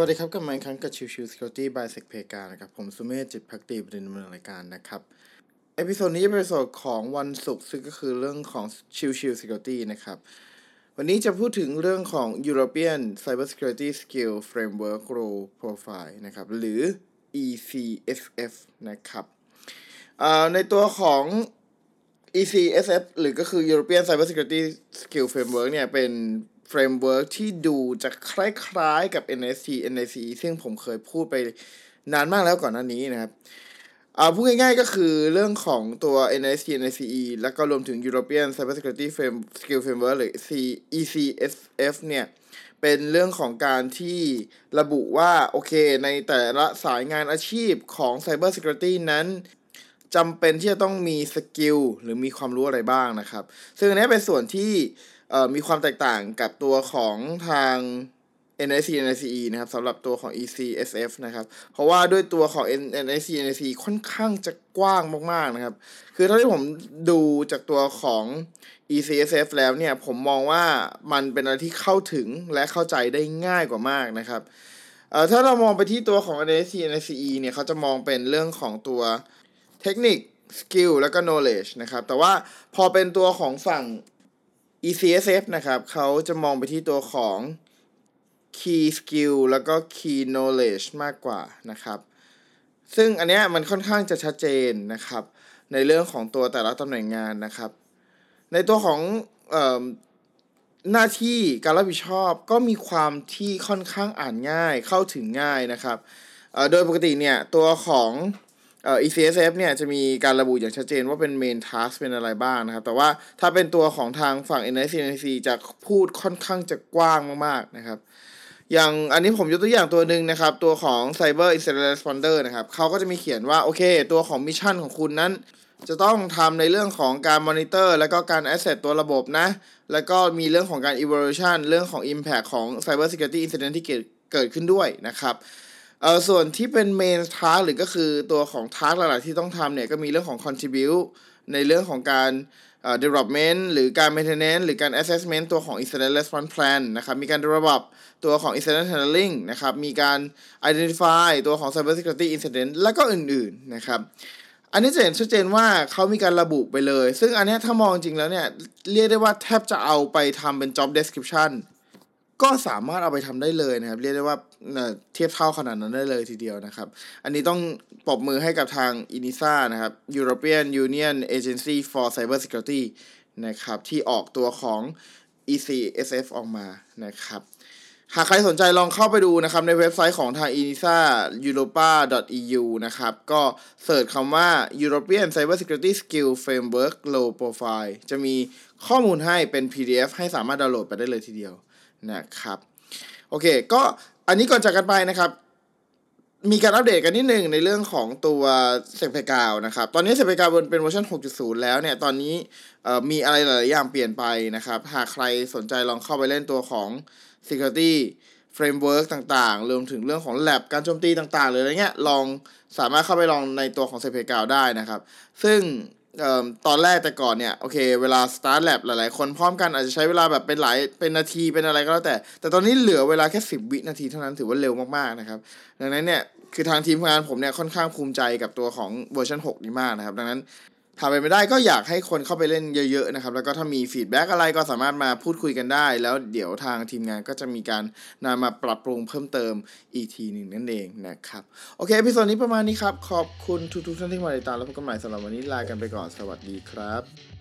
วัสดีครับกลับมาอีกครั้งกับชิวชิว Security by Sec p กานะครับ ผมสุเมธจิตภักดีบดินทร์ ดำเนินรายการนะครับ episode นี้จะเป็น episode ของวันศุกร์ซึ่งก็คือเรื่องของชิวชิว Security นะครับ วันนี้จะพูดถึงเรื่องของ European Cyber Security Skill Framework Role Profile นะครับ หรือ ECSF นะครับในตัวของ ECSF หรือก็คือ European Cyber Security Skill Framework เนี่ยเป็น framework ที่ดูจะคล้ายๆกับ NIST NICE ซึ่งผมเคยพูดไปนานมากแล้วก่อนหน้านี้นะครับเอาพูดง่ายๆก็คือเรื่องของตัว NIST NICE แล้วก็รวมถึง European Cyber Security Frame Skill Framework หรือ ECSF เนี่ย เป็นเรื่องของการที่ระบุว่า โอเค ในแต่ละสายงานอาชีพของ Cyber Security นั้นจำเป็นที่จะต้องมีสกิลหรือมีความรู้อะไรบ้างนะครับ ซึ่งอันนี้เป็นส่วนที่ มีความแตกต่างกับตัวของทาง NIC NICE นะครับสำหรับตัวของ ECSF นะครับ เพราะว่าด้วยตัวของ NIC NICE ค่อนข้างจะกว้างมากๆนะครับ คือเท่าที่ผมดูจากตัวของ ECSF แล้วเนี่ย ผมมองว่ามันเป็นอะไรที่เข้าถึงและเข้าใจได้ง่ายกว่ามากนะครับเอ่อถ้าเรามองไปที่ตัวของ NIC NICE เนี่ยเขาจะมองเป็นเรื่องของตัวเทคนิค skill แล้วก็ knowledge นะครับ แต่ว่าพอเป็นตัวของฝั่ง ECSF นะครับเขาจะมองไปที่ตัวของ Key Skill แล้วก็ Key Knowledge มากกว่านะครับ ซึ่งอันเนี้ยมันค่อนข้างจะชัดเจนนะครับ ในเรื่องของตัวแต่ละตำแหน่งงานนะครับ ในตัวของออหน้าที่การรับผิดชอบก็มีความที่ค่อนข้างอ่านง่ายเข้าถึงง่ายนะครับ โดยปกติเนี่ยตัวของ อ่อ ECSF เนี่ยจะมีการระบุอย่างชัดเจนว่าเป็น main task เป็นอะไรบ้างนะครับ แต่ว่าถ้าเป็นตัวของทางฝั่ง NIC NIC จะพูดค่อนข้างจะกว้างมากๆนะครับอย่างอันนี้ผมยกตัวอย่างตัวหนึ่งนะครับ ตัวของ Cyber Incident Responder นะครับเขาก็จะมีเขียนว่า โอเค ตัวของ mission ของคุณนั้น จะต้องทำในเรื่องของการมอนิเตอร์ แล้วก็การ assess ตัวระบบนะ แล้วก็มีเรื่องของการ evaluation เรื่องของ impact ของ cyber security incident ที่เกิดเกิดขึ้นด้วยนะครับ เออส่วนที่เป็นเมนทาร์หรือก็คือตัวของทาร์หลักๆที่ต้องทำเนี่ยก็มีเรื่องของ contribute ในเรื่องของการเอ่อ development หรือการ maintenance หรือการ assessment ตัวของ incident response plan นะครับ มีการ develop ตัวของ incident handling นะครับ มีการ identify ตัวของ cyber security incident และก็อื่นๆนะครับอันนี้จะเห็นชัดเจนว่าเขามีการระบุไปเลย ซึ่งอันนี้ถ้ามองจริงแล้วเนี่ย เรียกได้ว่าแทบจะเอาไปทำเป็น job description ก็สามารถเอาไปทำได้เลยนะครับ เรียกได้ว่าเทียบเท่าขนาดนั้นได้เลยทีเดียวนะครับ อันนี้ต้องปรบมือให้กับทาง ENISA นะครับ European Union Agency for Cyber Security นะครับที่ออกตัวของ ECSF ออกมานะครับ หากใครสนใจลองเข้าไปดูนะครับ ในเว็บไซต์ของทาง ENISA europa.eu นะครับ ก็เสิร์ชคำว่า European Cyber Security Skill Framework Low Profile จะมีข้อมูลให้เป็น PDF ให้สามารถดาวน์โหลดไปได้เลยทีเดียว นะครับโอเค ก็อันนี้ก่อนจากกันไปนะครับ มีการอัปเดตกันนิดหนึ่งในเรื่องของตัวเซฟเพกาวนะครับ ตอนนี้เซฟเพกาวเป็นเวอร์ชัน6.0 แล้วเนี่ย ตอนนี้มีอะไรหลายอย่างเปลี่ยนไปนะครับ หากใครสนใจลองเข้าไปเล่นตัวของ Security Framework ต่างๆ รวมถึงเรื่องของ Lab การโจมตีต่างๆเลยออะไรเงี้ย ลองสามารถเข้าไปลองในตัวของเซฟเพกาวได้นะครับ ซึ่ง ตอนแรกแต่ก่อนเนี่ยโอเคเวลา start lab หลายๆ คนพร้อมกันอาจจะใช้เวลาแบบเป็นหลายเป็นนาทีเป็นอะไรก็แล้วแต่ แต่ตอนนี้เหลือเวลาแค่สิบวินาทีเท่านั้นถือว่าเร็วมากๆนะครับ ดังนั้นเนี่ยคือทางทีมงานผมเนี่ยค่อนข้างภูมิใจกับตัวของเวอร์ชัน6 นี้มากนะครับ ดังนั้น ถ้าเป็นไปได้ก็อยากให้คนเข้าไปเล่นเยอะๆนะครับ แล้วก็ถ้ามี feedback อะไรก็สามารถมาพูดคุยกันได้ แล้วเดี๋ยวทางทีมงานก็จะมีการนำมาปรับปรุงเพิ่มเติมอีกทีหนึ่งนั่นเองนะครับ โอเคพิโซดนี้ประมาณนี้ครับ ขอบคุณทุกๆท่านที่มาติดตามแล้วพบกันใหม่สำหรับวันนี้ลากันไปก่อนสวัสดีครับ